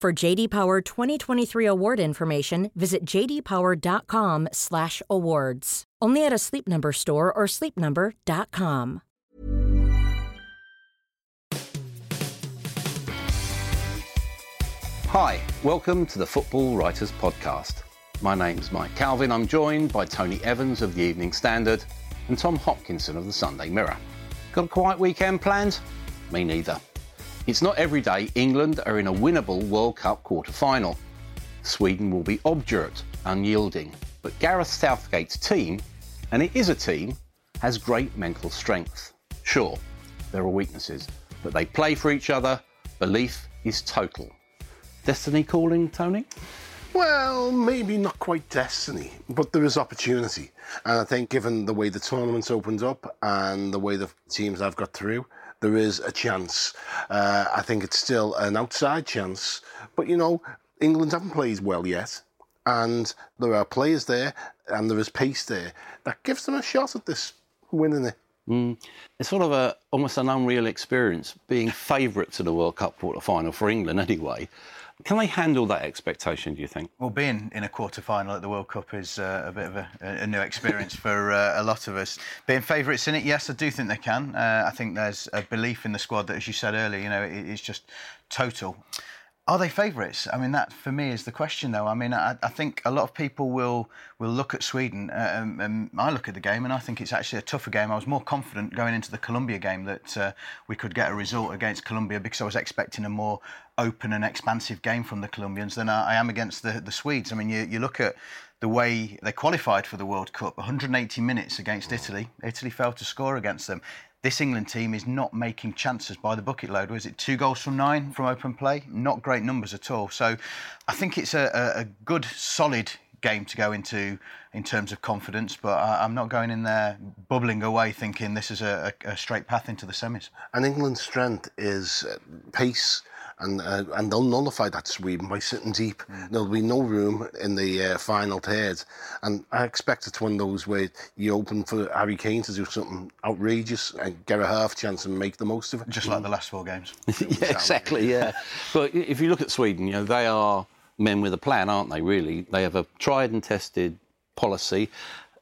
For JD Power 2023 award information, visit jdpower.com/awards. Only at a Sleep Number store or sleepnumber.com. Hi, welcome to the Football Writers Podcast. My name's Mike Calvin. I'm joined by Tony Evans of the Evening Standard and Tom Hopkinson of the Sunday Mirror. Got a quiet weekend planned? Me neither. It's not every day England are in a winnable World Cup quarter final. Sweden will be obdurate, unyielding, but Gareth Southgate's team, and it is a team, has great mental strength. Sure, there are weaknesses, but they play for each other. Belief is total. Destiny calling, Tony? Well, maybe not quite destiny, but there is opportunity. And I think, given the way the tournament's opened up and the way the teams have got through, there is a chance. Uh, I think it's still an outside chance, but you know, England haven't played well yet, and there are players there, and there is pace there that gives them a shot at this winning it. Mm. It's sort of a almost an unreal experience being favourites in the World Cup quarter final for England anyway. Can they handle that expectation, do you think? Well, being in a quarter final at the World Cup is uh, a bit of a, a new experience for uh, a lot of us. Being favourites in it, yes, I do think they can. Uh, I think there's a belief in the squad that, as you said earlier, you know, it, it's just total. Are they favourites? I mean, that for me is the question, though. I mean, I, I think a lot of people will will look at Sweden. Um, and I look at the game, and I think it's actually a tougher game. I was more confident going into the Colombia game that uh, we could get a result against Colombia because I was expecting a more open and expansive game from the Colombians than I, I am against the, the Swedes. I mean, you, you look at the way they qualified for the World Cup 180 minutes against Italy. Italy failed to score against them this England team is not making chances by the bucket load. Was it two goals from nine from open play? Not great numbers at all. So I think it's a, a good, solid game to go into in terms of confidence, but I, am not going in there bubbling away thinking this is a, a, straight path into the semis. And England's strength is uh, pace and uh, and they'll nullify that Sweden by sitting deep. Mm. There'll be no room in the uh, final third, and I expect it's one of those where you open for Harry Kane to do something outrageous and get a half chance and make the most of it. Just like the last four games. yeah, exactly. Yeah, but if you look at Sweden, you know they are men with a plan, aren't they? Really, they have a tried and tested policy.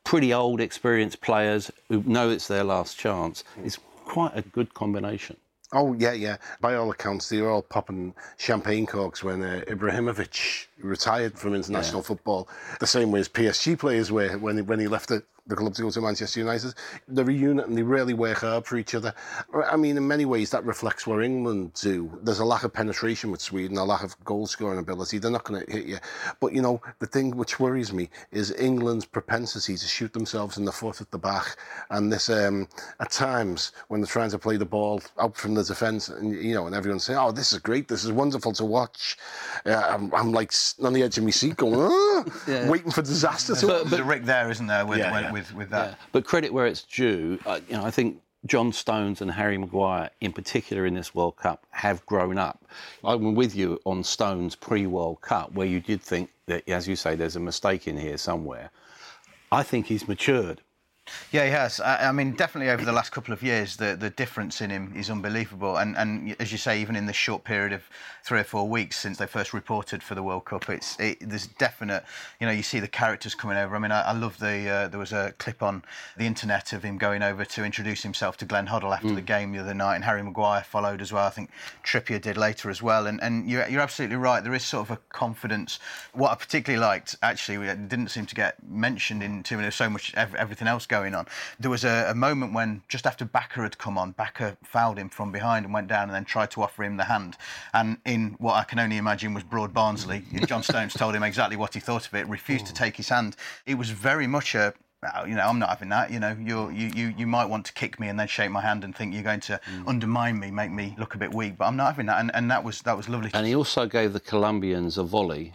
Pretty old, experienced players who know it's their last chance. It's quite a good combination. Oh yeah, yeah. By all accounts, they were all popping champagne corks when uh, Ibrahimovic retired from international yeah. football. The same way as PSG players were when he, when he left it the club to go to Manchester United. They're a unit and they really work hard for each other. I mean, in many ways, that reflects where England do. There's a lack of penetration with Sweden, a lack of goal scoring ability. They're not going to hit you. But, you know, the thing which worries me is England's propensity to shoot themselves in the foot at the back. And this, um, at times, when they're trying to play the ball out from the defence, and, you know, and everyone's saying, oh, this is great, this is wonderful to watch. Uh, I'm, I'm, like on the edge of my seat going, ah, yeah. waiting for disaster to But, but Rick there, isn't there, with, yeah, yeah with, with that. Yeah. But credit where it's due. Uh, you know, I think John Stones and Harry Maguire, in particular in this World Cup, have grown up. I'm with you on Stones pre-World Cup, where you did think that, as you say, there's a mistake in here somewhere. I think he's matured Yeah, he has. I, I, mean, definitely over the last couple of years, the, the difference in him is unbelievable. And, and as you say, even in this short period of three or four weeks since they first reported for the World Cup, it's it, there's definite. You know, you see the characters coming over. I mean, I, I love the. Uh, there was a clip on the internet of him going over to introduce himself to Glenn Hoddle after mm. the game the other night, and Harry Maguire followed as well. I think Trippier did later as well. And and you're, you're absolutely right. There is sort of a confidence. What I particularly liked, actually, didn't seem to get mentioned in too many so much everything else going on. There was a, a moment when just after Bacca had come on, Bacca fouled him from behind and went down and then tried to offer him the hand. And in what I can only imagine was broad Barnsley, John Stones told him exactly what he thought of it, refused to take his hand. It was very much a you know, I'm not having that. You know, you you you might want to kick me and then shake my hand and think you're going to mm. undermine me, make me look a bit weak. But I'm not having that, and, and that was that was lovely. And he also gave the Colombians a volley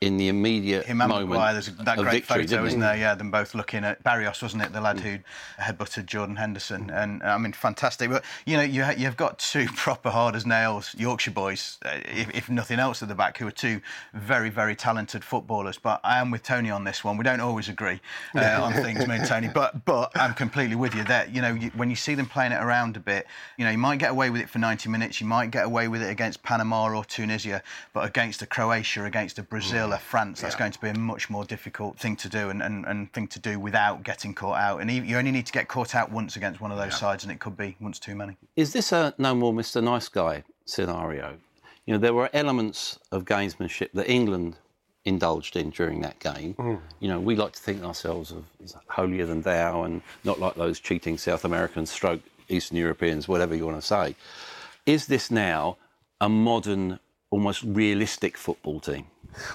in the immediate Him and moment Maguire, there's that great victory, photo, isn't there? Yeah, them both looking at Barrios, wasn't it, the lad who headbutted Jordan Henderson, and I mean, fantastic. But you know, you you've got two proper hard as nails Yorkshire boys, uh, if, if nothing else, at the back, who are two very very talented footballers. But I am with Tony on this one. We don't always agree uh, on things, me and Tony. But but I'm completely with you. That you know, you, when you see them playing it around a bit, you know, you might get away with it for 90 minutes. You might get away with it against Panama or Tunisia, but against a Croatia, against a Brazil, a France, that's yeah. going going to be a much more difficult thing to do and, and, and thing to do without getting caught out. And you only need to get caught out once against one of those yeah. sides, and it could be once too many. Is this a no more Mr. Nice Guy scenario? You know, there were elements of gamesmanship that England indulged in during that game. Mm. You know, we like to think ourselves as holier than thou and not like those cheating South Americans, stroke Eastern Europeans, whatever you want to say. Is this now a modern, almost realistic football team?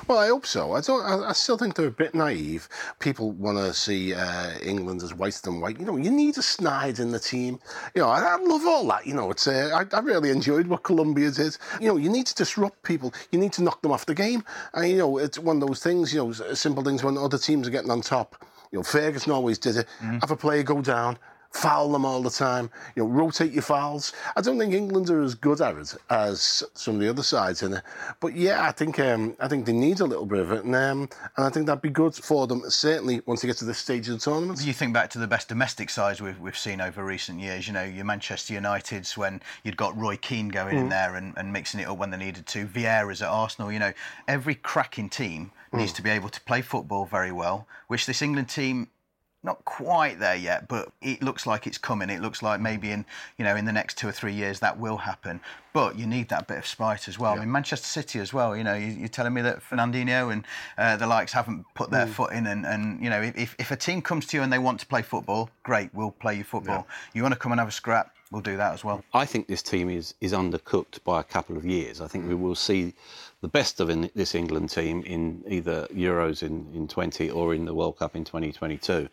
Well, I hope so. I don't. I, I still think they're a bit naive. People want to see uh, England as white than white. You know, you need a snide in the team. You know, I, I love all that. You know, it's. Uh, I, I, really enjoyed what Colombia did. You know, you need to disrupt people. You need to knock them off the game. And you know, it's one of those things. You know, simple things when other teams are getting on top. You know, Ferguson always did it. Mm-hmm. Have a player go down, foul them all the time, you know, rotate your fouls. I don't think England are as good at it as some of the other sides in it. But yeah, I think um, I think they need a little bit of it, and, um, and I think that'd be good for them certainly once they get to this stage of the tournament. You think back to the best domestic sides we've, we've seen over recent years. You know, your Manchester Uniteds when you'd got Roy Keane going mm. in there and, and mixing it up when they needed to. Vieira's at Arsenal. You know, every cracking team needs mm. to be able to play football very well, which this England team not quite there yet, but it looks like it's coming. It looks like maybe in you know in the next two or three years that will happen. But you need that bit of spite as well. Yeah. I mean, Manchester City as well. You know, you, are telling me that Fernandinho and uh, the likes haven't put their mm. foot in, and, and you know, if, if a team comes to you and they want to play football, great, we'll play you football. Yeah. You want to come and have a scrap, we'll do that as well. I think this team is is undercooked by a couple of years. I think we will see the best of in this England team in either Euros in, in 20 or in the World Cup in 2022.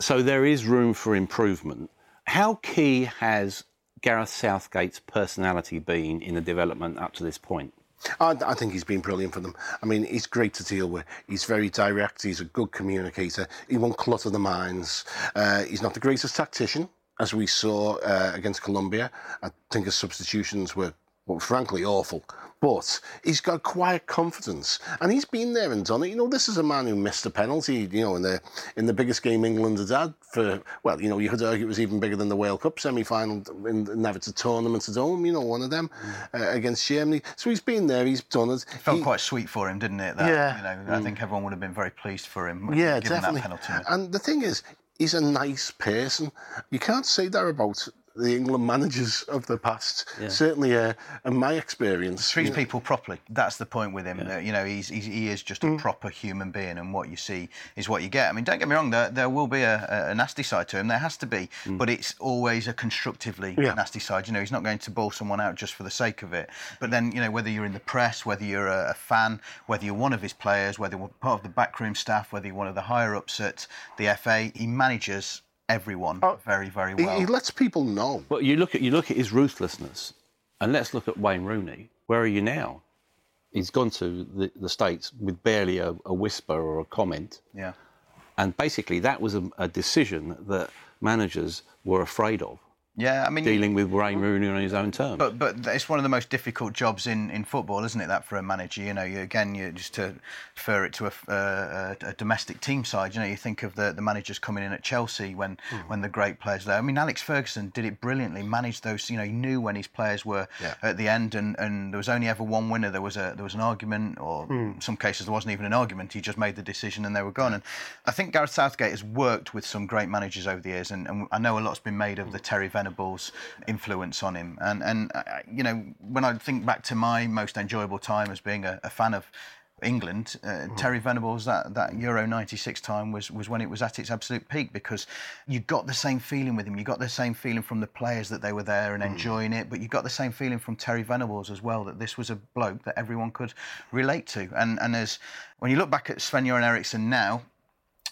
So there is room for improvement. How key has Gareth Southgate's personality been in the development up to this point? I, I, think he's been brilliant for them. I mean, he's great to deal with. He's very direct. He's a good communicator. He won't clutter the minds. Uh, he's not the greatest tactician, as we saw uh, against Colombia. I think his substitutions were well, frankly awful. But he's got quiet confidence, and he's been there and done it. You know, this is a man who missed a penalty. You know, in the in the biggest game England had had for well, you know, you could argue it was even bigger than the World Cup semi-final in the Nevitt tournament at home. You know, one of them mm. uh, against Germany. So he's been there. He's done it. It felt he, quite sweet for him, didn't it? That, yeah. You know, I mm. think everyone would have been very pleased for him. Yeah, definitely. And the thing is, he's a nice person. You can't say that about the England managers of the past. Yeah. Certainly, uh, in my experience, treats people properly. That's the point with him. Yeah. Uh, you know, he's, he's, he is just a mm. proper human being, and what you see is what you get. I mean, don't get me wrong. There, there will be a, a nasty side to him. There has to be, mm. but it's always a constructively yeah. nasty side. You know, he's not going to ball someone out just for the sake of it. But then, you know, whether you're in the press, whether you're a, a fan, whether you're one of his players, whether you're part of the backroom staff, whether you're one of the higher ups at the FA, he manages everyone oh, very, very well. He, he, lets people know. Well, you look at you look at his ruthlessness, and let's look at Wayne Rooney. Where are you now? He's gone to the, the states with barely a, a, whisper or a comment. Yeah. And basically, that was a, a decision that managers were afraid of. Yeah, I mean, dealing with Wayne Rooney on his own terms. But but it's one of the most difficult jobs in, in football, isn't it? That for a manager, you know, you, again, you just to refer it to a, uh, a, domestic team side. You know, you think of the, the managers coming in at Chelsea when mm. when the great players there. I mean, Alex Ferguson did it brilliantly. Managed those. You know, he knew when his players were yeah. at the end, and, and there was only ever one winner. There was a there was an argument, or mm. in some cases there wasn't even an argument. He just made the decision and they were gone. And I think Gareth Southgate has worked with some great managers over the years, and, and I know a lot's been made of the Terry Venables influence on him. And and uh, you know, when I think back to my most enjoyable time as being a, a fan of England, uh, mm. Terry Venables, that, that Euro 96 time was, was when it was at its absolute peak because you got the same feeling with him. You got the same feeling from the players that they were there and mm. enjoying it, but you got the same feeling from Terry Venables as well that this was a bloke that everyone could relate to. And, and as when you look back at Sven Göran Eriksson now,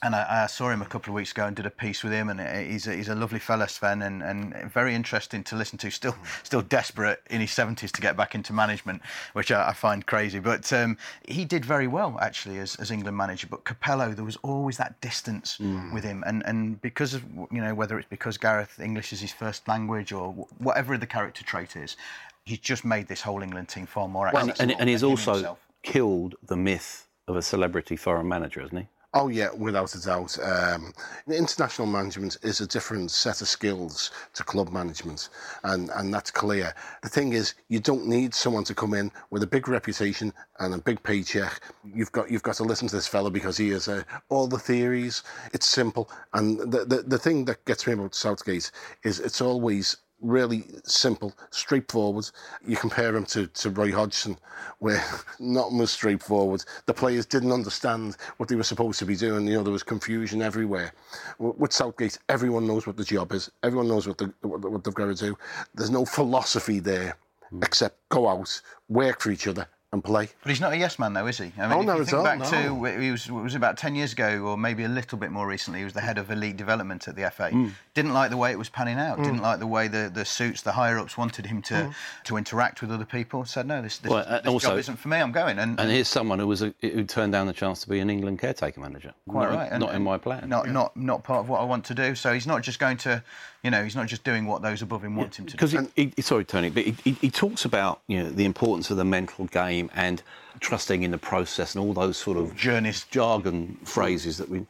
and I, I, saw him a couple of weeks ago and did a piece with him, and he's a, he's a lovely fella, Sven, and, and very interesting to listen to. Still, still desperate in his seventies to get back into management, which I, I find crazy. But um, he did very well actually as, as England manager. But Capello, there was always that distance mm. with him, and and because of you know whether it's because Gareth English is his first language or whatever the character trait is, he's just made this whole England team far more. Well, and, and he's also himself. killed the myth of a celebrity foreign manager, hasn't he? Oh yeah, without a doubt. Um, international management is a different set of skills to club management, and and that's clear. The thing is, you don't need someone to come in with a big reputation and a big paycheck. You've got you've got to listen to this fellow because he has uh, all the theories. It's simple, and the, the the thing that gets me about Southgate is it's always really simple, straightforward. You compare him to, to Roy Hodgson, where not much straightforward. The players didn't understand what they were supposed to be doing. You know, there was confusion everywhere. With Southgate, everyone knows what the job is. Everyone knows what, the, what, what they've got to do. There's no philosophy there hmm. except go out, work for each other, and play. But he's not a yes man, though, is he? I mean, oh, no, if you think back no. to he was, it was about ten years ago, or maybe a little bit more recently. He was the head of elite development at the FA. Mm. Didn't like the way it was panning out. Mm. Didn't like the way the, the suits, the higher ups wanted him to mm. to interact with other people. Said no, this, this, well, this also, job isn't for me. I'm going. And, and here's someone who was a, who turned down the chance to be an England caretaker manager. Quite not, right. And, not in my plan. Not yeah. not not part of what I want to do. So he's not just going to, you know, he's not just doing what those above him want him to do. Because sorry, Tony, but he, he, he talks about you know the importance of the mental game and trusting in the process and all those sort of journey's jargon phrases that we.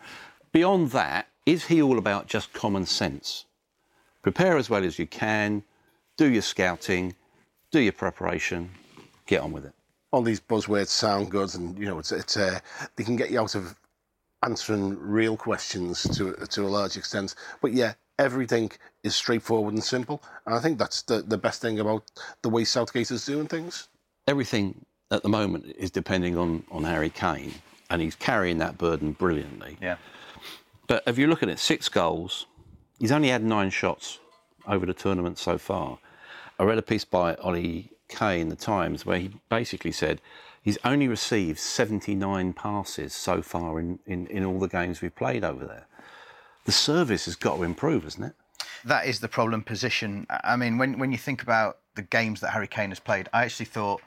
Beyond that, is he all about just common sense? Prepare as well as you can, do your scouting, do your preparation, get on with it. All these buzzwords sound good, and you know it's, it's uh, they can get you out of answering real questions to to a large extent. But yeah, everything is straightforward and simple, and I think that's the the best thing about the way Southgate is doing things. Everything at the moment is depending on, on Harry Kane, and he's carrying that burden brilliantly. Yeah. But if you look at it, six goals, he's only had nine shots over the tournament so far. I read a piece by Ollie Kay in the Times where he basically said he's only received 79 passes so far in, in, in all the games we've played over there. The service has got to improve, hasn't it? That is the problem position. I mean, when, when you think about the games that Harry Kane has played, I actually thought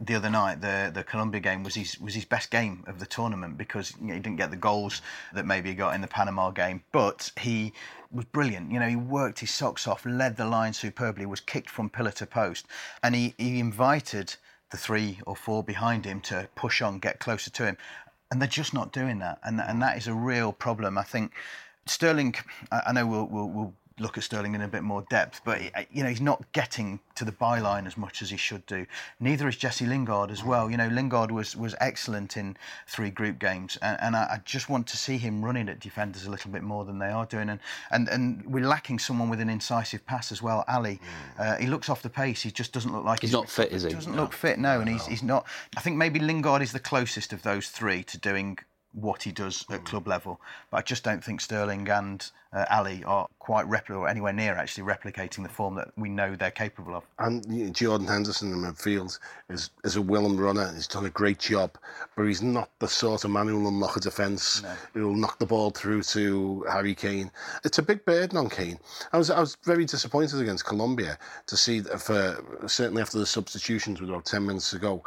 the other night, the the Colombia game was his was his best game of the tournament because you know, he didn't get the goals that maybe he got in the Panama game, but he was brilliant. You know, he worked his socks off, led the line superbly, was kicked from pillar to post, and he, he invited the three or four behind him to push on, get closer to him, and they're just not doing that, and and that is a real problem. I think Sterling. I know we'll, we'll, we'll look at Sterling in a bit more depth, but you know he's not getting to the byline as much as he should do. Neither is Jesse Lingard as well. You know Lingard was was excellent in three group games, and, and I, I, just want to see him running at defenders a little bit more than they are doing. And and, and we're lacking someone with an incisive pass as well. Alli, mm. uh, he looks off the pace. He just doesn't look like he's, he's not fit, is he? Doesn't no. look fit, no, and he's he's not. I think maybe Lingard is the closest of those three to doing what he does at mm. club level. But I just don't think Sterling and uh, Alli are quite repli- or anywhere near actually replicating the form that we know they're capable of. And Jordan Henderson in midfield is, is a willing runner. He's done a great job, but he's not the sort of man who will unlock a defence, no. who will knock the ball through to Harry Kane. It's a big burden on Kane. I was I was very disappointed against Colombia to see that for certainly after the substitutions with about ten minutes ago,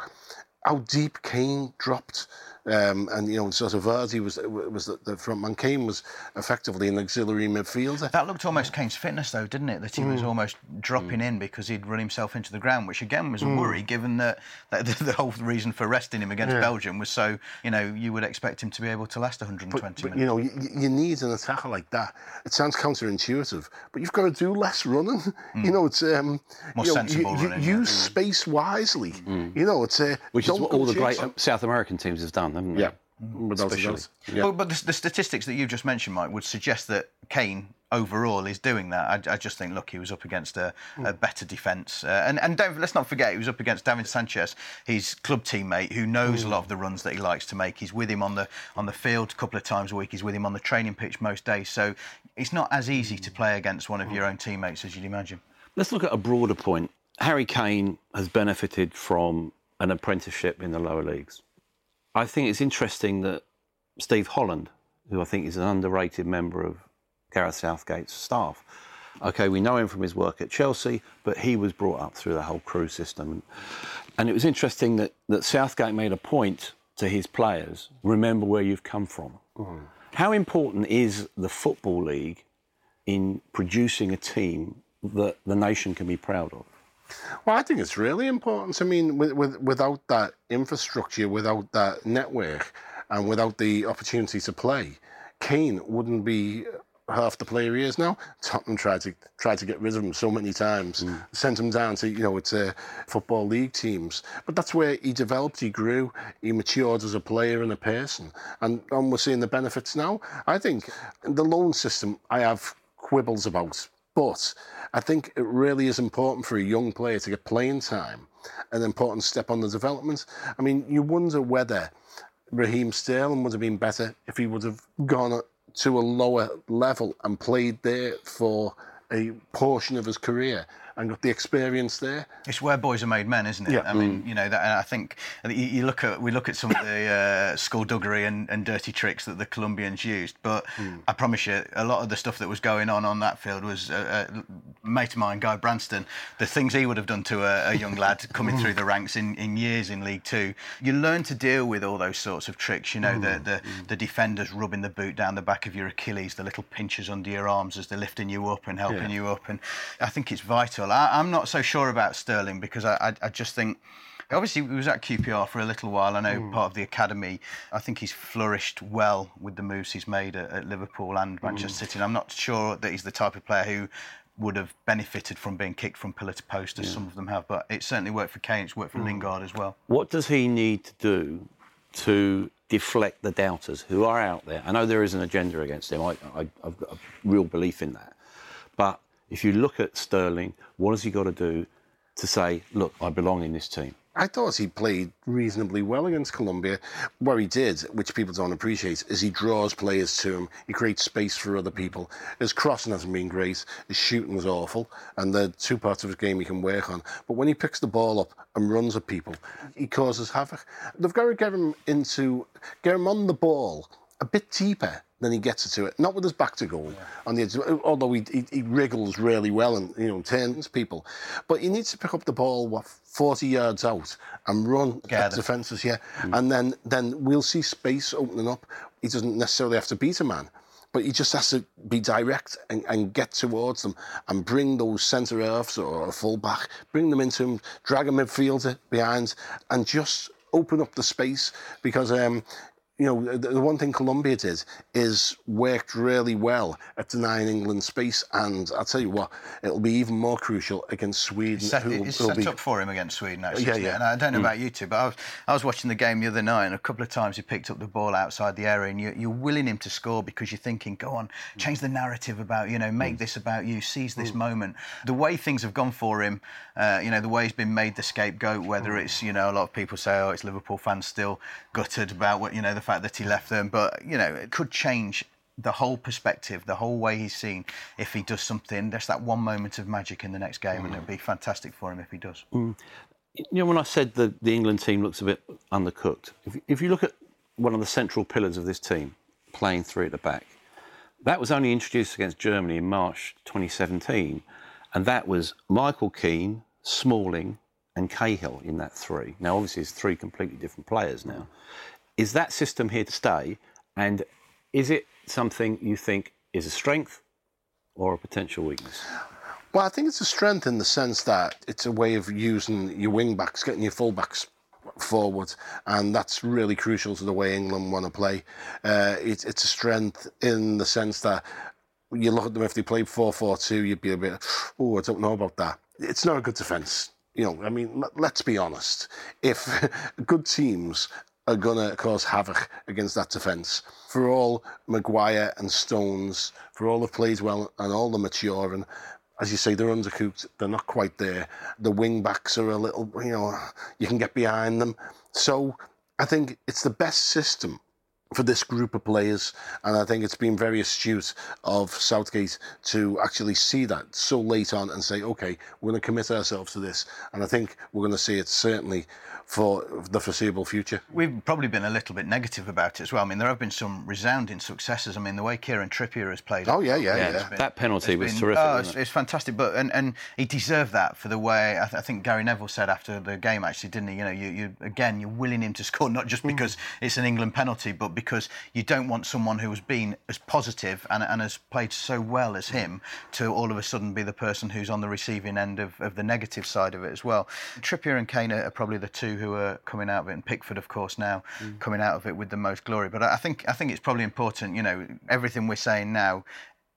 how deep Kane dropped Um, and you know, sort of Vardy was was the, the front man. Kane was effectively an auxiliary midfielder. That looked almost Kane's fitness, though, didn't it? That he was almost dropping in because he'd run himself into the ground, which again was a worry, given that, that the, the whole reason for resting him against Belgium was so you know you would expect him to be able to last 120 But, minutes. you know, you, you need an attacker like that. It sounds counterintuitive, but you've got to do less running. You know, it's um, More you know, sensible you, you running, Use yeah. space wisely. You know, it's uh, Which is what all the great South American teams have done, haven't they? Yeah, mm-hmm. without a Especially. doubt. Yeah. But, but the, the statistics that you've just mentioned, Mike, would suggest that Kane overall is doing that. I, I just think, look, he was up against a, a better defence, uh, and and don't, let's not forget he was up against Davinson Sanchez, his club teammate, who knows a lot of the runs that he likes to make. He's with him on the on the field a couple of times a week. He's with him on the training pitch most days. So it's not as easy to play against one of your own teammates as you'd imagine. Let's look at a broader point. Harry Kane has benefited from an apprenticeship in the lower leagues. I think it's interesting that Steve Holland, who I think is an underrated member of Gareth Southgate's staff, okay, we know him from his work at Chelsea, but he was brought up through the whole Crewe system. And it was interesting that, that Southgate made a point to his players remember where you've come from. Mm. How important is the Football League in producing a team that the nation can be proud of? Well, I think it's really important. I mean, with, with, without that infrastructure, without that network, and without the opportunity to play, Kane wouldn't be half the player he is now. Tottenham tried to tried to get rid of him so many times, sent him down to you know it's uh, football league teams. But that's where he developed, he grew, he matured as a player and a person, and, and we're seeing the benefits now. I think the loan system I have quibbles about, but I think it really is important for a young player to get playing time, an important step on the development. I mean, you wonder whether Raheem Sterling would have been better if he would have gone to a lower level and played there for a portion of his career and got the experience there. It's where boys are made men, isn't it? Yeah. I mean, you know, that, and I think you, look at we look at some of the uh, skullduggery and, and dirty tricks that the Colombians used, but I promise you, a lot of the stuff that was going on on that field was uh, uh, mate of mine, Guy Branston. The things he would have done to a, a young lad coming through the ranks in, in years in League Two. You learn to deal with all those sorts of tricks. You know, the, the the defenders rubbing the boot down the back of your Achilles, the little pinches under your arms as they're lifting you up and helping you up, and I think it's vital. I, I'm not so sure about Sterling because I, I, I just think. Obviously, he was at QPR for a little while. I know hmm. part of the academy. I think he's flourished well with the moves he's made at, at Liverpool and hmm. Manchester City. And I'm not sure that he's the type of player who would have benefited from being kicked from pillar to post as some of them have. But it certainly worked for Kane. It's worked for hmm. Lingard as well. What does he need to do to deflect the doubters who are out there? I know there is an agenda against him. I, I, I've got a real belief in that. But if you look at Sterling, what has he got to do to say, look, I belong in this team? I thought he played reasonably well against Colombia. What he did, which people don't appreciate, is he draws players to him. He creates space for other people. His crossing hasn't been great. His shooting was awful. And the two parts of his game he can work on. But when he picks the ball up and runs at people, he causes havoc. They've got to get him into, get him on the ball a bit deeper than he gets to it. Not with his back to goal on the edge, although he, he, he wriggles really well and you know turns people. But he needs to pick up the ball what 40 yards out and run at defences here, and then then we'll see space opening up. He doesn't necessarily have to beat a man. But he just has to be direct and, and get towards them and bring those centre halves or a full back, bring them into him, drag a midfielder behind, and just open up the space because um, you know, the, the one thing Colombia did is worked really well at denying England space, and I'll tell you what, it'll be even more crucial against Sweden. set, who it's set be- up for him against Sweden, actually. Yeah, yeah. And I don't know mm. about you two, but I was, I was watching the game the other night, and a couple of times he picked up the ball outside the area, and you, you're willing him to score because you're thinking, go on, mm. change the narrative about, you know, make mm. this about you, seize this moment. The way things have gone for him, uh, you know, the way he's been made the scapegoat, whether it's, you know, a lot of people say, oh, it's Liverpool fans still gutted about what, you know, the fact that he left them, but, you know, it could change the whole perspective, the whole way he's seen. If he does something, there's that one moment of magic in the next game, and it'll be fantastic for him if he does. Mm. You know, when I said the, the England team looks a bit undercooked, if, if you look at one of the central pillars of this team, playing three at the back, that was only introduced against Germany in March 2017, and that was Michael Keane, Smalling, and Cahill in that three. Now, obviously, it's three completely different players now. Is that system here to stay? And is it something you think is a strength or a potential weakness? Well, I think it's a strength in the sense that it's a way of using your wing backs, getting your full backs forward, and that's really crucial to the way England want to play. Uh, it, it's a strength in the sense that you look at them if they played 4-4-2, you'd be a bit, oh, I don't know about that. It's not a good defence. You know, I mean, let's be honest. If good teams are going to cause havoc against that defence, for all Maguire and Stones, for all the plays well and all the mature and as you say, they're undercooked. They're not quite there. The wing backs are a little, you know, you can get behind them. So I think it's the best system for this group of players. And I think it's been very astute of Southgate to actually see that so late on and say, okay, we're going to commit ourselves to this. And I think we're going to see it certainly for the foreseeable future. We've probably been a little bit negative about it as well. I mean, there have been some resounding successes. I mean, the way Kieran Trippier has played. Oh, yeah, yeah, yeah. yeah. Been, that penalty was been, terrific. Oh, it's, it? it's, fantastic. But and, and he deserved that for the way I, th- I, think Gary Neville said after the game, actually, didn't he? You know, you, you again, you're willing him to score, not just mm. because mm. it's an England penalty, but because you don't want someone who has been as positive and, and has played so well as him to all of a sudden be the person who's on the receiving end of, of the negative side of it as well. Trippier and Kane are probably the two who are coming out out of it, and Pickford, of course, now mm. coming out of it with the most glory. But I think I think it's probably important. You know, everything we're saying now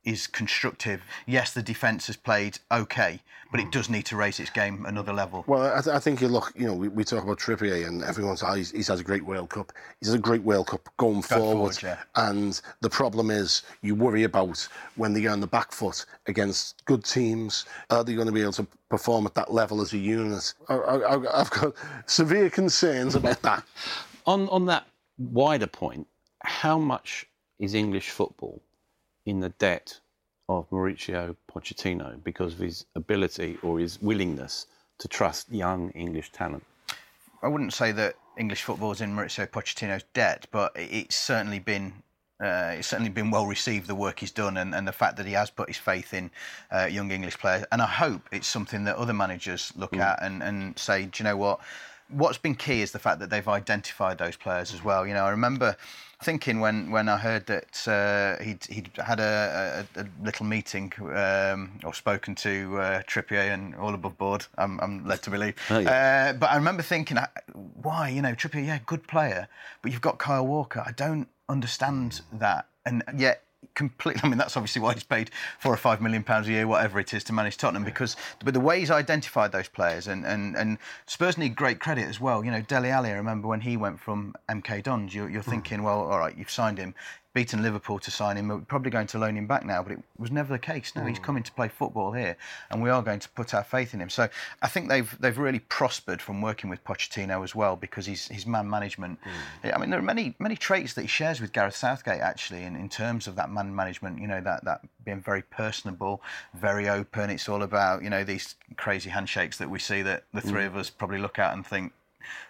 is constructive. Yes, the defence has played okay, but it hmm. does need to raise its game another level. Well, I, th- I think you look, you know, we, we, talk about Trippier and everyone's, oh, he's, he's had a great World Cup. He's had a great World Cup going Go forward. forward yeah. And the problem is you worry about when they are on the back foot against good teams, are they going to be able to perform at that level as a unit? I, I, I've got severe concerns about that. on, on that wider point, how much is English football in the debt of Mauricio Pochettino because of his ability or his willingness to trust young English talent? I wouldn't say that English football is in Mauricio Pochettino's debt, but it's certainly been uh, it's certainly been well received the work he's done and, and the fact that he has put his faith in uh, young English players. And I hope it's something that other managers look mm. at and, and say, do you know what? What's been key is the fact that they've identified those players as well. You know, I remember thinking when, when I heard that uh, he'd, he'd had a, a, a little meeting um, or spoken to uh, Trippier and all above board, I'm, I'm led to believe. Oh, yeah. uh, but I remember thinking, uh, why, you know, Trippier, yeah, good player, but you've got Kyle Walker. I don't understand that. And yet completely. I mean, that's obviously why he's paid four or five million pounds a year, whatever it is, to manage Tottenham. Because but the way he's identified those players, and and and Spurs need great credit as well. You know, Dele Alli. I remember when he went from MK Dons. You're, you're hmm. thinking, well, all right, you've signed him beaten Liverpool to sign him. We're probably going to loan him back now, but it was never the case. No, mm. he's coming to play football here, and we are going to put our faith in him. So I think they've they've really prospered from working with Pochettino as well because he's his man management. Mm. I mean, there are many many traits that he shares with Gareth Southgate actually, in, in terms of that man management. You know, that that being very personable, very open. It's all about you know these crazy handshakes that we see that the three mm. of us probably look at and think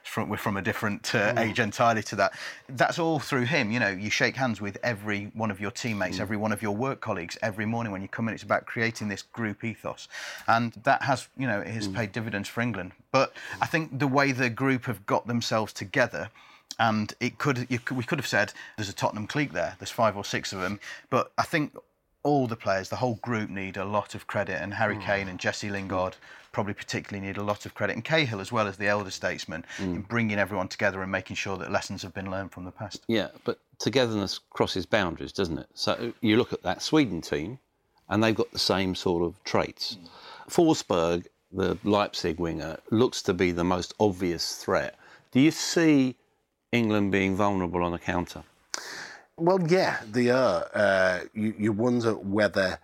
from, we're from a different uh, mm. age entirely to that. That's all through him. You know, you shake hands with every one of your teammates, mm. every one of your work colleagues every morning when you come in. It's about creating this group ethos, and that has, you know, it has mm. paid dividends for England. But I think the way the group have got themselves together. And it could, could, we could have said there's a Tottenham clique there. There's five or six of them, but I think all the players, the whole group, need a lot of credit. And Harry mm. Kane and Jesse Lingard probably particularly need a lot of credit, and Cahill as well as the elder statesman mm. in bringing everyone together and making sure that lessons have been learned from the past. Yeah, but togetherness crosses boundaries, doesn't it? So you look at that Sweden team, and they've got the same sort of traits. Mm. Forsberg, the Leipzig winger, looks to be the most obvious threat. Do you see England being vulnerable on a counter? Well, yeah, they are. Uh, you, you wonder whether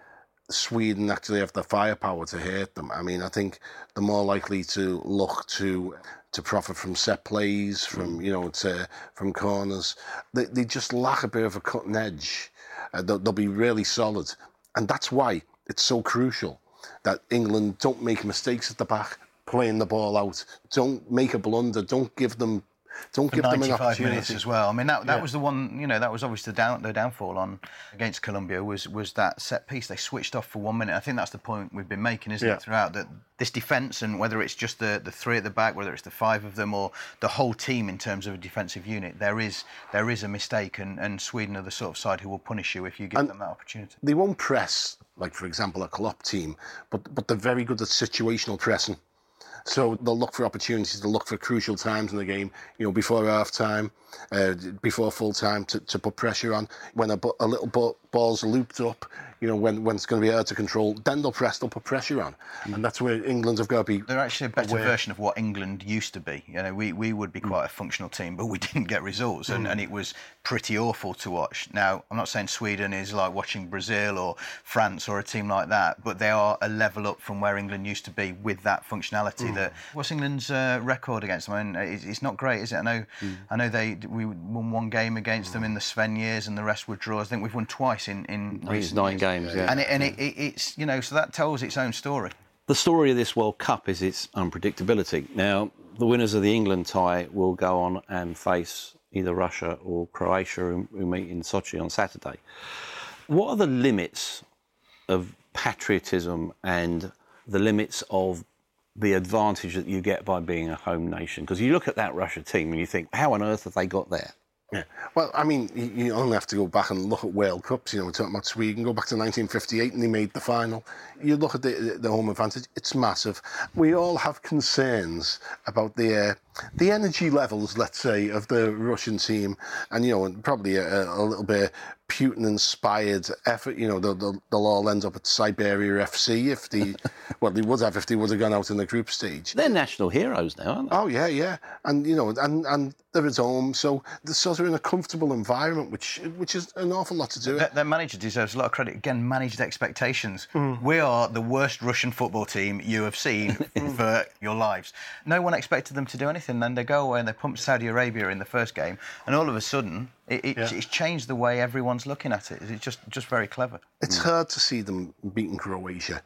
Sweden actually have the firepower to hurt them. I mean, I think they're more likely to look to to profit from set plays, from you know, to from corners. They they just lack a bit of a cutting edge. Uh, they'll, they'll be really solid, and that's why it's so crucial that England don't make mistakes at the back, playing the ball out. Don't make a blunder. Don't give them Don't give them an 95 opportunity. minutes as well. I mean, that, that Yeah. was the one, you know, that was obviously the, down, the downfall on against Colombia was was that set piece. They switched off for one minute. I think that's the point we've been making, isn't Yeah. it, throughout that this defence and whether it's just the, the three at the back, whether it's the five of them or the whole team in terms of a defensive unit, there is there is a mistake, and, and Sweden are the sort of side who will punish you if you give And- them that opportunity. They won't press, like for example, a Klopp team, but but they're very good at situational pressing. So they'll look for opportunities, they'll look for crucial times in the game, you know, before half time, uh, before full time to, to put pressure on. When a, a little bu- ball's looped up, you know, when, when it's going to be hard to control, then they'll press, they'll put pressure on. Mm. And that's where England have got to be. They're actually a better aware. version of what England used to be. You know, we, we would be mm. quite a functional team, but we didn't get results, and, mm. and it was pretty awful to watch. Now, I'm not saying Sweden is like watching Brazil or France or a team like that, but they are a level up from where England used to be with that functionality. That what's England's uh, record against them? I mean, it's, it's not great, is it? I know, I know they we won one game against them in the Sven years, and the rest were draws. I think we've won twice in in recent nine years. Games, yeah. and it, and it, it, it's you know so that tells its own story. The story of this World Cup is its unpredictability. Now, the winners of the England tie will go on and face either Russia or Croatia, who, who meet in Sochi on Saturday. What are the limits of patriotism and the limits of the advantage that you get by being a home nation? Because you look at that Russia team and you think, how on earth have they got there? Yeah. Well, I mean, you, only have to go back and look at World Cups. You know, we're talking about Sweden. Go back to 1958 and they made the final. You look at the, the home advantage; it's massive. We all have concerns about the the energy levels, let's say, of the Russian team, and you know, and probably a, a little bit Putin-inspired effort. You know, they'll, they'll, they'll all end up at Siberia FC if the well, they would have if they would have gone out in the group stage. They're national heroes now, aren't they? Oh yeah, yeah, and you know, and and they're at home, so they're sort of in a comfortable environment, which which is an awful lot to do. Their, their manager deserves a lot of credit. Again, managed expectations. Hmm. We are the worst Russian football team you have seen hmm. for your lives. No one expected them to do anything. And then they go away and they pump Saudi Arabia in the first game, and all of a sudden, it, it, Yeah. it's changed the way everyone's looking at it. It's just just very clever. It's mm. hard to see them beating Croatia.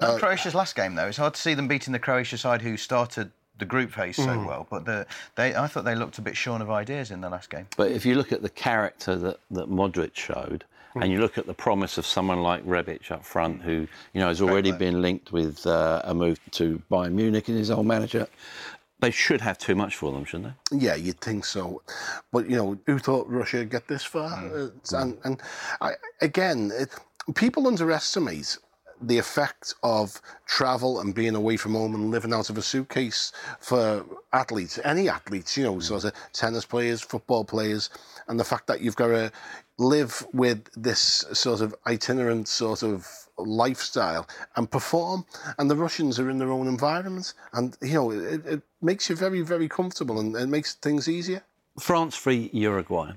Not uh, Croatia's last game, though, it's hard to see them beating the Croatia side who started the group phase so mm. well. But the, they, I thought they looked a bit shorn of ideas in the last game. But if you look at the character that, that Modric showed, and you mm. look at the promise of someone like Rebic up front, who you know has already been linked with uh, a move to Bayern Munich and his old manager, they should have too much for them, shouldn't they? Yeah, you'd think so, but you know, who thought Russia would get this far? Mm. Uh, it's- mm. And and I, again, it, people underestimate the effect of travel and being away from home and living out of a suitcase for athletes, any athletes, you know, mm. sort of tennis players, football players, and the fact that you've got to live with this sort of itinerant sort of lifestyle and perform. And the Russians are in their own environment, and you know, it, it makes you very, very comfortable and it makes things easier. France v Uruguay.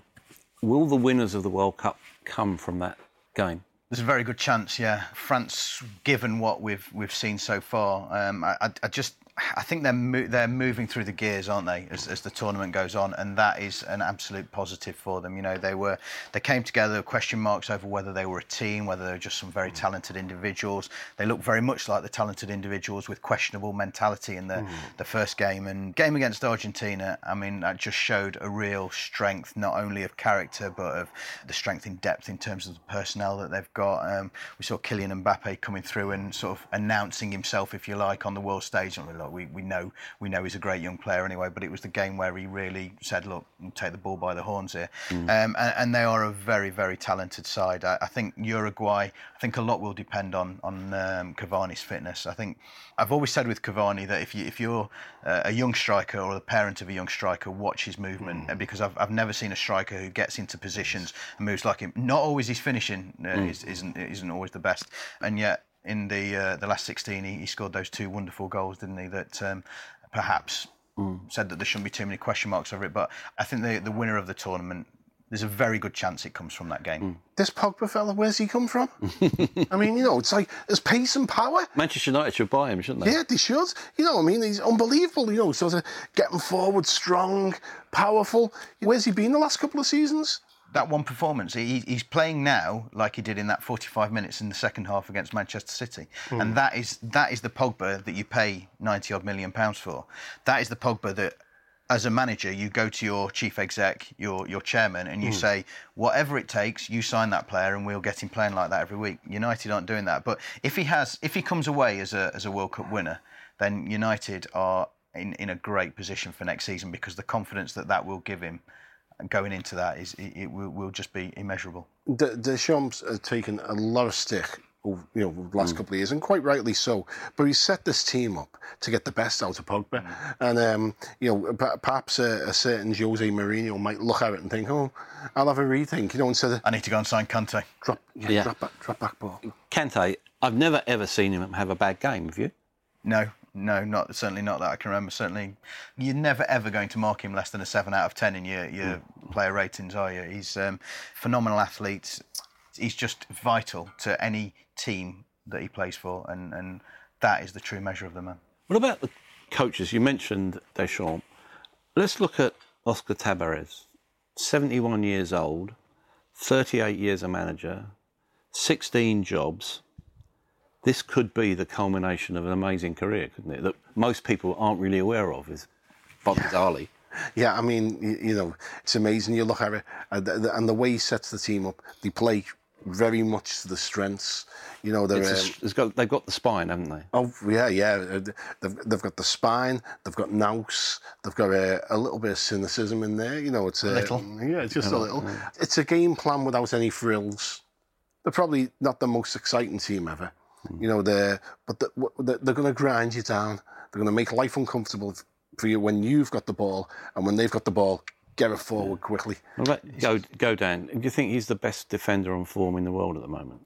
Will the winners of the World Cup come from that game? There's a very good chance, yeah. France, given what we've we've seen so far, um, I, I, I just I think they're mo- they're moving through the gears, aren't they, as, as the tournament goes on, and that is an absolute positive for them. You know, they were they came together, question marks over whether they were a team, whether they were just some very talented individuals. They look very much like the talented individuals with questionable mentality in the the first game and game against Argentina. I mean, that just showed a real strength, not only of character but of the strength in depth in terms of the personnel that they've got. Um, we saw Kylian Mbappe coming through and sort of announcing himself, if you like, on the world stage. And we, we know we know he's a great young player anyway, but it was the game where he really said, "Look, we'll take the ball by the horns here." Um, and, and they are a very, very talented side. I, I think Uruguay. I think a lot will depend on on um, Cavani's fitness. I think I've always said with Cavani that if you if you're uh, a young striker or the parent of a young striker, watch his movement uh, because I've, I've never seen a striker who gets into positions and moves like him. Not always his finishing uh, is, isn't isn't always the best, and yet in the uh, the last 16 he, he scored those two wonderful goals, didn't he? That um, perhaps said that there shouldn't be too many question marks over it. But I think the the winner of the tournament. There's a very good chance it comes from that game. This Pogba fella, where's he come from? I mean, you know, it's like there's pace and power. Manchester United should buy him, shouldn't they? Yeah, they should. You know, I mean, he's unbelievable. You know, sort of getting forward, strong, powerful. Where's he been the last couple of seasons? That one performance, he, he's playing now like he did in that 45 minutes in the second half against Manchester City, and mm. that is that is the Pogba that you pay 90 odd million pounds for. That is the Pogba that as a manager, you go to your chief exec, your your chairman, and you mm. say, whatever it takes, you sign that player, and we'll get him playing like that every week. United aren't doing that, but if he has, if he comes away as a as a World Cup winner, then United are in, in a great position for next season because the confidence that that will give him going into that is it, it will, will just be immeasurable. De- Deschamps has taken a lot of stick over, you know, the last couple of years, and quite rightly so. But he set this team up to get the best out of Pogba, and um, you know, p- perhaps a, a certain Jose Mourinho might look at it and think, "Oh, I'll have a rethink," you know, instead of I need to go and sign Kante. drop, yeah, Yeah. drop back, drop back ball. Kante, I've never ever seen him have a bad game. Have you? No, no, not certainly not that I can remember. Certainly, you're never ever going to mark him less than a seven out of ten in your your player ratings, are you? He's um, phenomenal athlete. He's just vital to any team that he plays for, and and that is the true measure of the man. What about the coaches? You mentioned Deschamps. Let's look at Oscar Tabarez, 71 years old, 38 years a manager, 16 jobs. This could be the culmination of an amazing career, couldn't it? That most people aren't really aware of, is Tabarez really. Yeah, I mean, you, you know, it's amazing. You look at it, and the, way he sets the team up, they play very much to the strengths. You know, they're, it's a, um, got, they've got the spine, haven't they? Oh yeah, yeah. Uh, They've, they've got the spine. They've got nous. They've got a, a little bit of cynicism in there. You know, it's a, little. Yeah, it's just a little. It's a game plan without any frills. They're probably not the most exciting team ever. Mm. You know, they're but the, what- they're, they're going to grind you down. They're going to make life uncomfortable for you when you've got the ball, and when they've got the ball, get it forward quickly. What go, go down? Do you think he's the best defender on form in the world at the moment?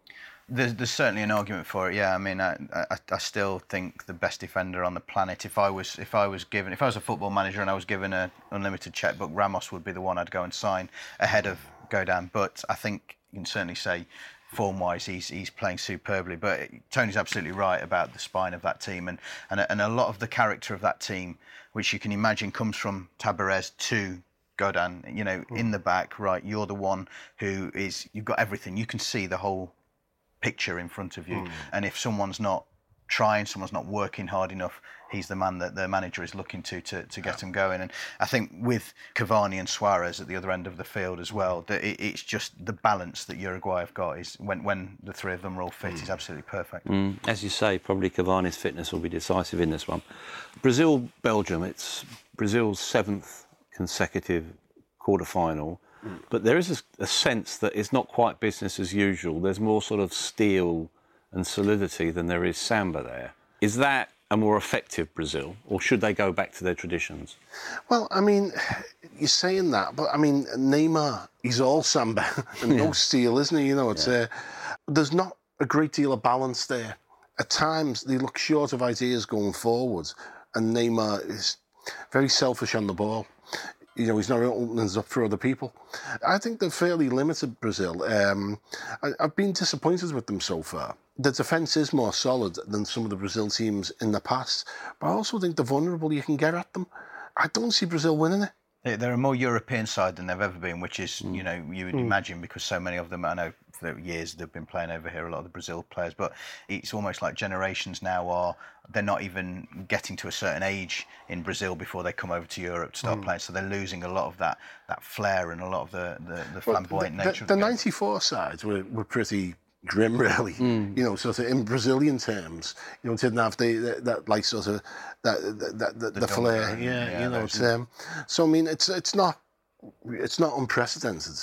There's, there's certainly an argument for it. Yeah, I mean, I, I, I still think the best defender on the planet. If I was, if I was given, if I was a football manager and I was given an unlimited checkbook, Ramos would be the one I'd go and sign ahead of Godin. But I think you can certainly say, form-wise, he's he's playing superbly. But Tony's absolutely right about the spine of that team, and and and a lot of the character of that team, which you can imagine comes from Tabarez to Godin, you know, hmm. in the back, right? You're the one who is, you've got everything. You can see the whole picture in front of you. Hmm. And if someone's not trying, someone's not working hard enough, he's the man that the manager is looking to to, to get him going. And I think with Cavani and Suarez at the other end of the field as well, it's just the balance that Uruguay have got is when, when the three of them are all fit is absolutely perfect. Mm, as you say, probably Cavani's fitness will be decisive in this one. Brazil, Belgium. It's Brazil's seventh consecutive quarter final, but there is a, a sense that it's not quite business as usual. There's more sort of steel and solidity than there is samba there. Is that a more effective Brazil, or should they go back to their traditions? Well, I mean, you're saying that, but I mean, Neymar, he's all samba and no steel, isn't he? You know, it's uh, there's not a great deal of balance there. At times, they look short of ideas going forward, and Neymar is very selfish on the ball. You know, he's not opening up for other people. I think they're fairly limited, Brazil. Um, I, I've been disappointed with them so far. The defence is more solid than some of the Brazil teams in the past, but I also think the vulnerable you can get at them. I don't see Brazil winning it. They- They're a more European side than they've ever been, which is, mm. you know, you would mm. imagine because so many of them, I know for years they've been playing over here, a lot of the Brazil players, but it's almost like generations now are, they're not even getting to a certain age in Brazil before they come over to Europe to start mm. playing. So they're losing a lot of that, that flair and a lot of the, the, the flamboyant the, nature the, the the game. 94 sides were, were pretty grim, really. You know, sort of in Brazilian terms, you know, didn't have the, that, that like sort of that that, that the, the, flair. Yeah, yeah, you know. It's, um, so I mean, it's it's not it's not unprecedented,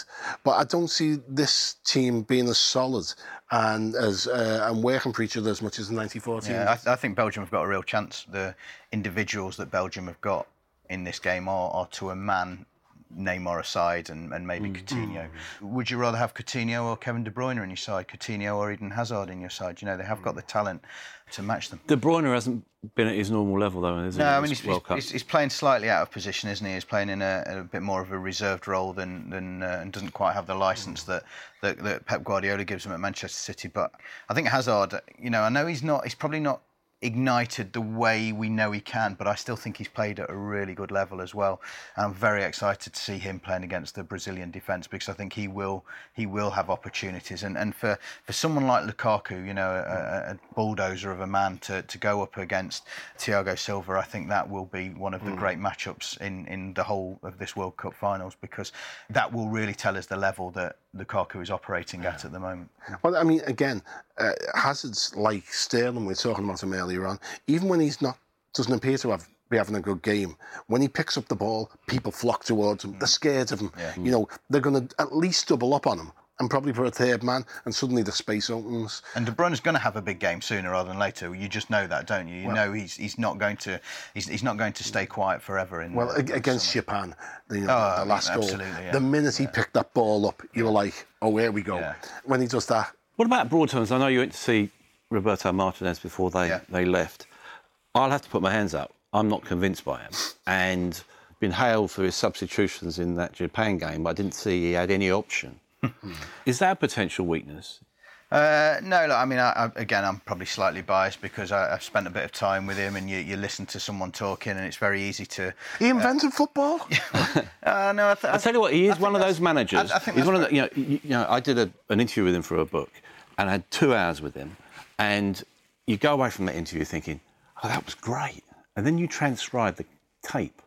but I don't see this team being as solid and as uh, and working for each other as much as the 94 team. Yeah, I, th- I think Belgium have got a real chance. The individuals that Belgium have got in this game are, are to a man Neymar aside and, and maybe mm. Coutinho. Mm. Would you rather have Coutinho or Kevin De Bruyne in your side, Coutinho or Eden Hazard in your side? You know, they have got the mm. talent to match them. De Bruyne hasn't been at his normal level, though, has he? No, I mean he's, he's, he's, he's playing slightly out of position, isn't he? He's playing in a, a bit more of a reserved role than than uh, and doesn't quite have the license that, that that Pep Guardiola gives him at Manchester City. But I think Hazard, you know, I know he's not. He's probably not ignited the way we know he can, but I still think he's played at a really good level as well. And I'm very excited to see him playing against the Brazilian defence because I think he will he will have opportunities. And and for, for someone like Lukaku, you know, a, a bulldozer of a man to, to go up against Thiago Silva, I think that will be one of the mm. great matchups in, in the whole of this World Cup finals because that will really tell us the level that Lukaku is operating at at the moment. Well, I mean, again, uh, Hazard's like Sterling. We were talking about him earlier on. Even when he's not, doesn't appear to have be having a good game. When he picks up the ball, people flock towards him. They're scared of him. Yeah. You know, they're going to at least double up on him and probably for a third man, and suddenly the space opens. And De Bruyne is going to have a big game sooner rather than later. You just know that, don't you? You well, know he's he's not going to he's, he's not going to stay quiet forever. In well, uh, the, against Japan, you uh, know, oh, the last goal, yeah. the minute he yeah. picked that ball up, you were like, oh, here we go. Yeah. When he does that. What about broad terms? I know you went to see Roberto Martinez before they they left. I'll have to put my hands up. I'm not convinced by him, and been hailed for his substitutions in that Japan game. I didn't see he had any option Is that a potential weakness? Uh, no, look, I mean, I, I, again, I'm probably slightly biased because I, have spent a bit of time with him, and you, you, listen to someone talking, and it's very easy to. He invented uh, football. uh, no, I, th- I tell you what, he is one of those managers. I, think he's one of the. You know, you, you know, I did a, an interview with him for a book, and I had two hours with him, and you go away from that interview thinking, "Oh, that was great," and then you transcribe the tape,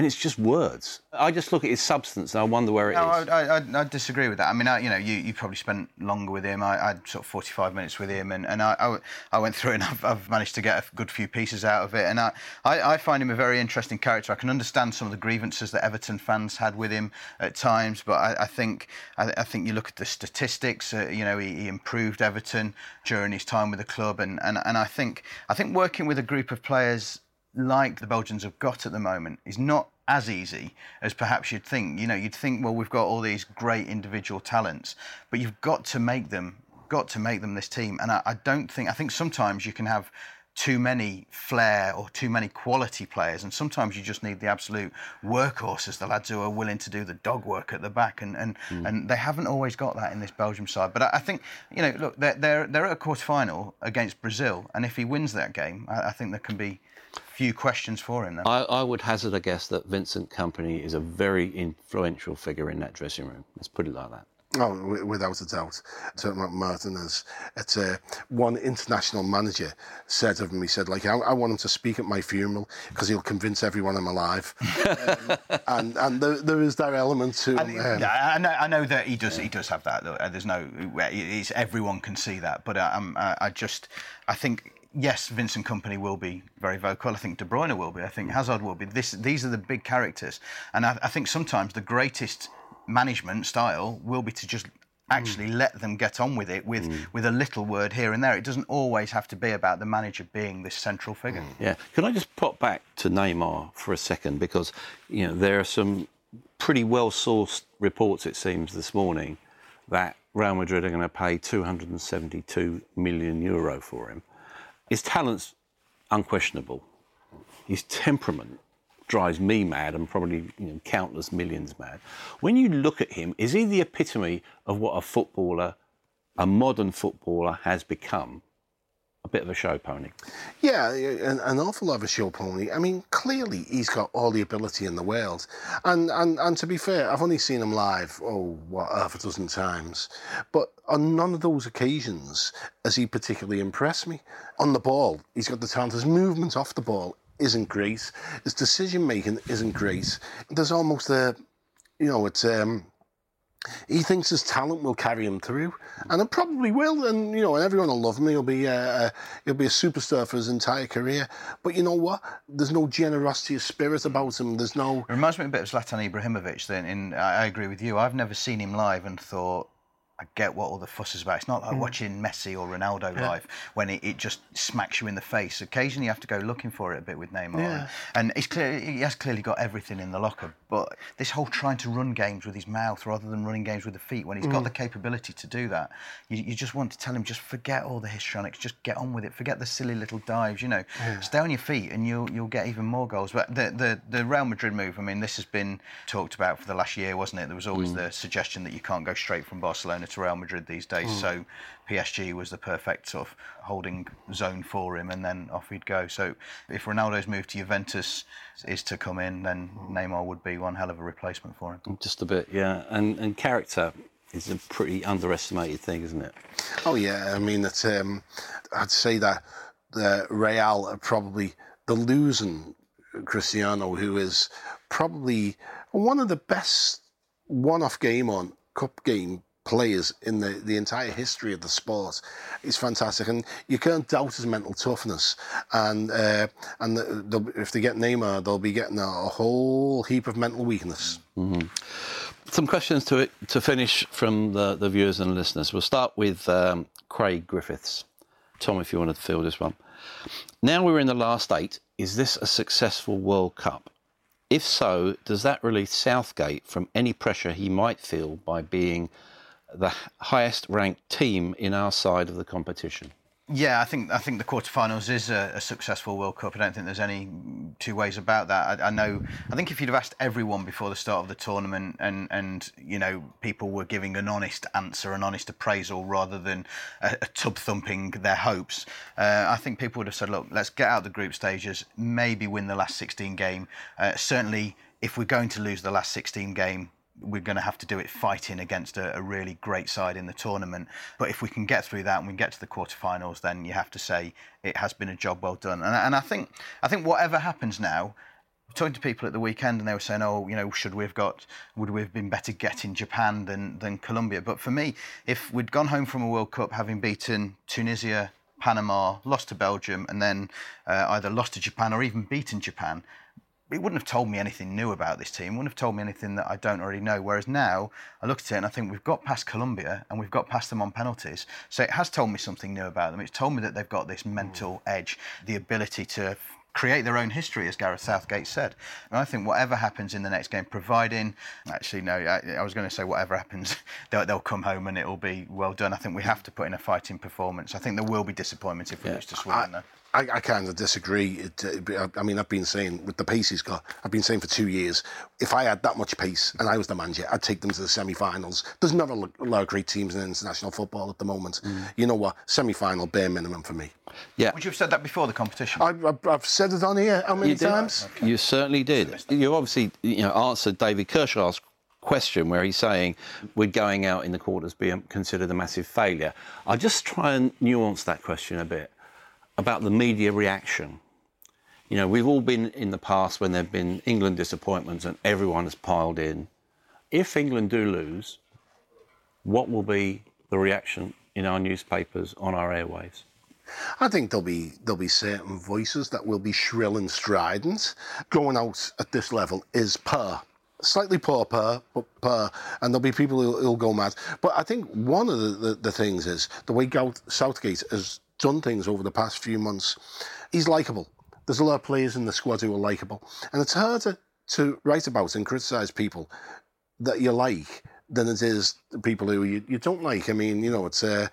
and it's just words. I just look at his substance and I wonder where it no, is. I, I, I, disagree with that. I mean, I, you know, you, you probably spent longer with him. I, I had sort of 45 minutes with him, and, and I, I, went through and I've, I've, managed to get a good few pieces out of it. And I, I, find him a very interesting character. I can understand some of the grievances that Everton fans had with him at times, but I, think I, think you look at the statistics. Uh, you know, he, he, improved Everton during his time with the club, and, and, and I think I think working with a group of players like the Belgians have got at the moment is not as easy as perhaps you'd think. You know, you'd think, well, we've got all these great individual talents, but you've got to make them, got to make them this team. And I, I don't think, I think sometimes you can have too many flair or too many quality players, and sometimes you just need the absolute workhorses, the lads who are willing to do the dog work at the back, and and, mm. and they haven't always got that in this Belgium side. But I, I think you know, look, they're they're, they're at a quarter final against Brazil, and if he wins that game, I, I think there can be few questions for him. I, I, would hazard a guess that Vincent Kompany is a very influential figure in that dressing room. Let's put it like that. Oh, without a doubt. Talking about Martinez, it's uh, one international manager said of him, he said, like, I, I want him to speak at my funeral because he'll convince everyone I'm alive. um, and and there, there is that element to um, yeah, I know, I know that he does he does have that. There's no, it's, everyone can see that. But uh, um, I, I just, I think yes, Vincent Kompany will be very vocal. I think De Bruyne will be. I think Hazard will be. This, these are the big characters, and I, I think sometimes the greatest management style will be to just actually mm. let them get on with it with mm. with a little word here and there. It doesn't always have to be about the manager being this central figure. Mm. Yeah. Can I just pop back to Neymar for a second because you know there are some pretty well sourced reports it seems this morning that Real Madrid are going to pay 272 million euro for him. His talent's unquestionable. His temperament drives me mad and probably you know, countless millions mad. When you look at him, is he the epitome of what a footballer, a modern footballer, has become? A bit of a show pony. Yeah, an, an, awful lot of a show pony. I mean, clearly he's got all the ability in the world. And, and and to be fair, I've only seen him live, oh, what, half a dozen times. But on none of those occasions has he particularly impressed me. On the ball, he's got the talent. His movement off the ball isn't great. His decision making isn't great. There's almost a, you know, it's um, he thinks his talent will carry him through, and it probably will. And you know, everyone will love him. He'll be a, he'll be a superstar for his entire career. But you know what? There's no generosity of spirit about him. There's no. It reminds me a bit of Zlatan Ibrahimovic. Then, in I agree with you. I've never seen him live and thought I get what all the fuss is about. It's not like mm. watching Messi or Ronaldo yeah. live when it, it, just smacks you in the face. Occasionally, you have to go looking for it a bit with Neymar, yeah. and he's clear, he has clearly got everything in the locker. But this whole trying to run games with his mouth rather than running games with the feet, when he's mm. got the capability to do that, you, you, just want to tell him just forget all the histrionics, just get on with it, forget the silly little dives. You know, yeah. stay on your feet, and you'll you'll get even more goals. But the the the Real Madrid move, I mean, this has been talked about for the last year, wasn't it? There was always mm. the suggestion that you can't go straight from Barcelona to Real Madrid these days. Mm. So PSG was the perfect sort of holding zone for him, and then off he'd go. So if Ronaldo's move to Juventus is to come in, then Neymar would be one hell of a replacement for him. Just a bit, yeah. And and character is a pretty underestimated thing, isn't it? Oh yeah, I mean, it's, um, I'd say that the Real are probably the losing Cristiano, who is probably one of the best one-off game on cup game players in the, the entire history of the sport. He's fantastic, and you can't doubt his mental toughness. And uh, and the, if they get Neymar, they'll be getting a, whole heap of mental weakness. Mm-hmm. Some questions to to finish from the, the viewers and listeners. We'll start with um, Craig Griffiths. Tom, if you want to fill this one. Now we're in the last eight. Is this a successful World Cup? If so, does that release Southgate from any pressure he might feel by being the highest ranked team in our side of the competition? Yeah, I think I think the quarterfinals is a, a, successful World Cup. I don't think there's any two ways about that. I, I, know. I think if you'd have asked everyone before the start of the tournament, and and you know people were giving an honest answer, an honest appraisal, rather than a, a tub thumping their hopes, uh, I think people would have said, look, let's get out the group stages, maybe win the last 16 game. Uh, certainly, if we're going to lose the last 16 game, we're going to have to do it fighting against a, a, really great side in the tournament. But if we can get through that and we get to the quarterfinals, then you have to say it has been a job well done. And, and I think I think whatever happens now. Talking to people at the weekend, and they were saying, "Oh, you know, should we have got? Would we have been better getting Japan than than Colombia?" But for me, if we'd gone home from a World Cup having beaten Tunisia, Panama, lost to Belgium, and then uh, either lost to Japan or even beaten Japan, it wouldn't have told me anything new about this team. It wouldn't have told me anything that I don't already know. Whereas now, I look at it and I think we've got past Colombia and we've got past them on penalties. So it has told me something new about them. It's told me that they've got this mental mm. edge, the ability to create their own history, as Gareth Southgate said. And I think whatever happens in the next game, providing, actually, no, I, I was going to say whatever happens, they'll, they'll, come home and it will be well done. I think we have to put in a fighting performance. I think there will be disappointment if we yeah. lose to Sweden. I, I kind of disagree. It, uh, I mean, I've been saying with the pace he's got, I've been saying for two years, if I had that much pace and I was the manager, I'd take them to the semi-finals. There's not a lot of great teams in international football at the moment. Mm. You know what? Semi-final, bare minimum for me. Yeah. Would you have said that before the competition? I, have said it on here. How many you times? Okay. You certainly did. You obviously, you know, answered David Kershaw's question where he's saying we're going out in the quarters being considered a massive failure. I'll just try and nuance that question a bit about the media reaction. You know, we've all been in the past when there have been England disappointments and everyone has piled in. If England do lose, what will be the reaction in our newspapers, on our airwaves? I think there'll be there'll be certain voices that will be shrill and strident. Going out at this level is per. Slightly poor per, but per, and there'll be people who'll, who'll go mad. But I think one of the, the, the things is the way Southgate has done things over the past few months. He's likable. There's a lot of players in the squad who are likable. And it's harder to write about and criticise people that you like than it is people who you, you don't like. I mean, you know, it's uh,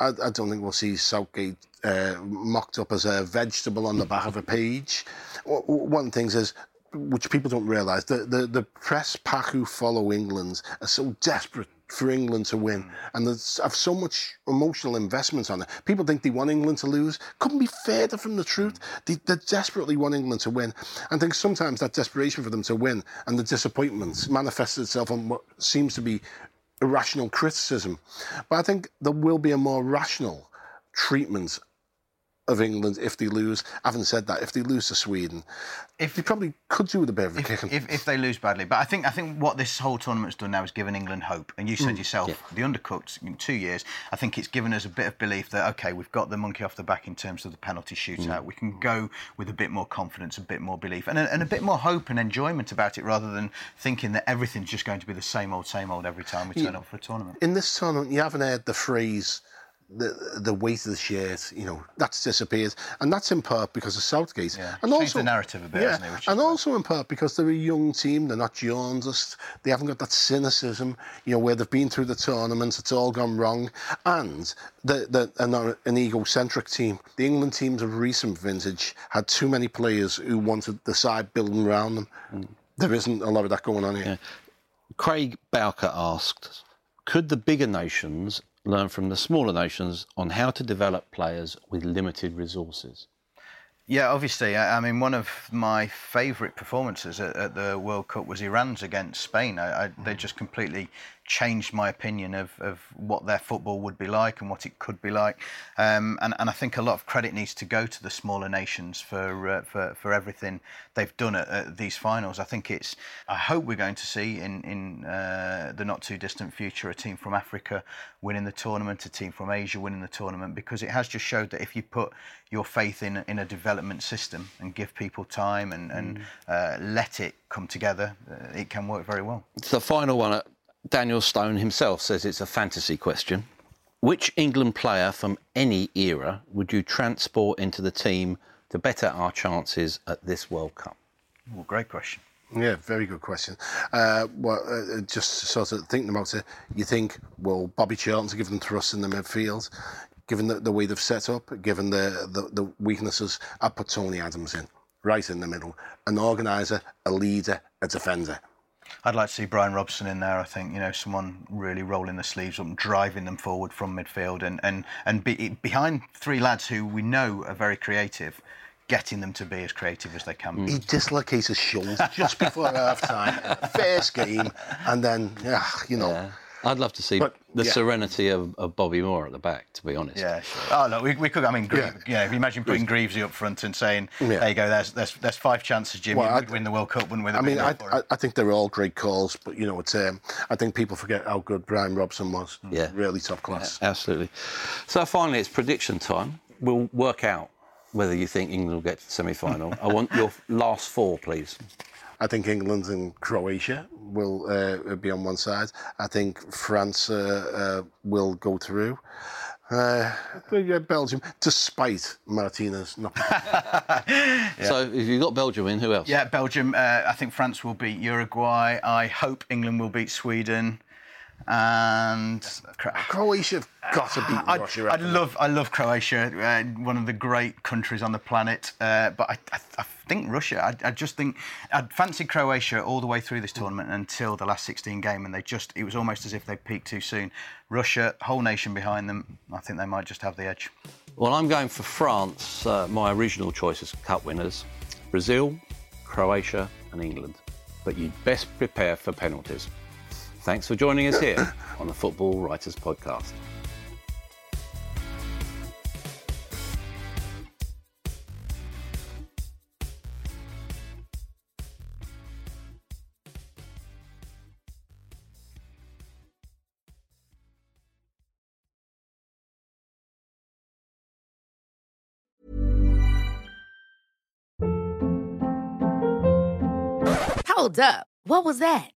I, I don't think we'll see Southgate uh, mocked up as a vegetable on the back of a page. One of the things is, which people don't realise, the, the, the press pack who follow England are so desperate for England to win, mm. and there's have so much emotional investment on it. People think they want England to lose. Couldn't be further from the truth. Mm. They, they desperately want England to win, and I think sometimes that desperation for them to win and the disappointments manifests itself on what seems to be irrational criticism. But I think there will be a more rational treatment of England if they lose. I haven't said that, if they lose to Sweden, if they probably could do with a bit of a if, If, if, they lose badly, but I think I think what this whole tournament's done now is given England hope. And you said mm, yourself, yeah. the undercooked in two years. I think it's given us a bit of belief that okay, we've got the monkey off the back in terms of the penalty shootout. Mm. We can go with a bit more confidence, a bit more belief, and a, and a bit more hope and enjoyment about it, rather than thinking that everything's just going to be the same old, same old every time we turn up for a tournament. In this tournament, you haven't heard the phrase the the weight of the shirt, you know, that's disappeared, and that's in part because of Southgate, yeah. and also the narrative a bit, yeah, and also in part because they're a young team, they're not jaundiced, they haven't got that cynicism, you know, where they've been through the tournaments, it's all gone wrong, and they're, they're not an egocentric team. The England teams of recent vintage had too many players who wanted the side building around them. Mm. There isn't a lot of that going on here. Yeah. Craig Bowker asked Could the bigger nations learn from the smaller nations on how to develop players with limited resources? Yeah, obviously. I, I mean, one of my favourite performances at, at, the World Cup was Iran's against Spain. I, I, they hmm. just completely changed my opinion of, of what their football would be like and what it could be like. Um, and, and I think a lot of credit needs to go to the smaller nations for uh, for, for everything they've done at, at, these finals. I think it's. I hope we're going to see in in uh, the not too distant future a team from Africa winning the tournament, a team from Asia winning the tournament, because it has just showed that if you put your faith in in a development system and give people time and and mm. uh, let it come together, uh, it can work very well. It's the final one at Daniel Stone himself says it's a fantasy question. Which England player from any era would you transport into the team to better our chances at this World Cup? Well, great question. Yeah, very good question. Uh, well, uh, just sort of thinking about it, you think, well, Bobby Charlton's given them thrust in the midfield, given the, the way they've set up, given the, the, the weaknesses, I put Tony Adams in, right in the middle. An organiser, a leader, a defender. I'd like to see Brian Robson in there. I think you know someone really rolling the sleeves up and driving them forward from midfield, and and and be, behind three lads who we know are very creative, getting them to be as creative as they can. Be. He dislocates his shoulder just before half time, first game, and then yeah, you know. Yeah. I'd love to see but, the yeah. serenity of, of, Bobby Moore at the back, to be honest. Yeah, sure. Oh, look, we, we could, I mean, Gre- yeah. yeah, if you imagine putting Greavesy up front and saying, yeah. there you go, there's, there's, there's five chances, Jim, well, would win the World Cup, wouldn't we? I mean, I, I, I, think they're all great calls, but, you know, it's um, I think people forget how good Brian Robson was. Yeah. Really top class. Yeah, absolutely. So finally, it's prediction time. We'll work out whether you think England will get to the semi-final. I want your last four, please. I think England and Croatia will uh, be on one side. I think France uh, uh, will go through. Uh, Belgium, despite Martinez not. yeah. So, if you've got Belgium in, who else? Yeah, Belgium. Uh, I think France will beat Uruguay. I hope England will beat Sweden and Croatia have got to beat Russia. I, I love, I love Croatia, uh, one of the great countries on the planet. Uh, but I, I, I, think Russia. I, I, just think I'd fancied Croatia all the way through this tournament until the last 16 game, and they just it was almost as if they peaked too soon. Russia, whole nation behind them. I think they might just have the edge. Well, I'm going for France. Uh, my original choice is cup winners: Brazil, Croatia, and England. But you'd best prepare for penalties. Thanks for joining us here on the Football Writers Podcast. Hold up. What was that?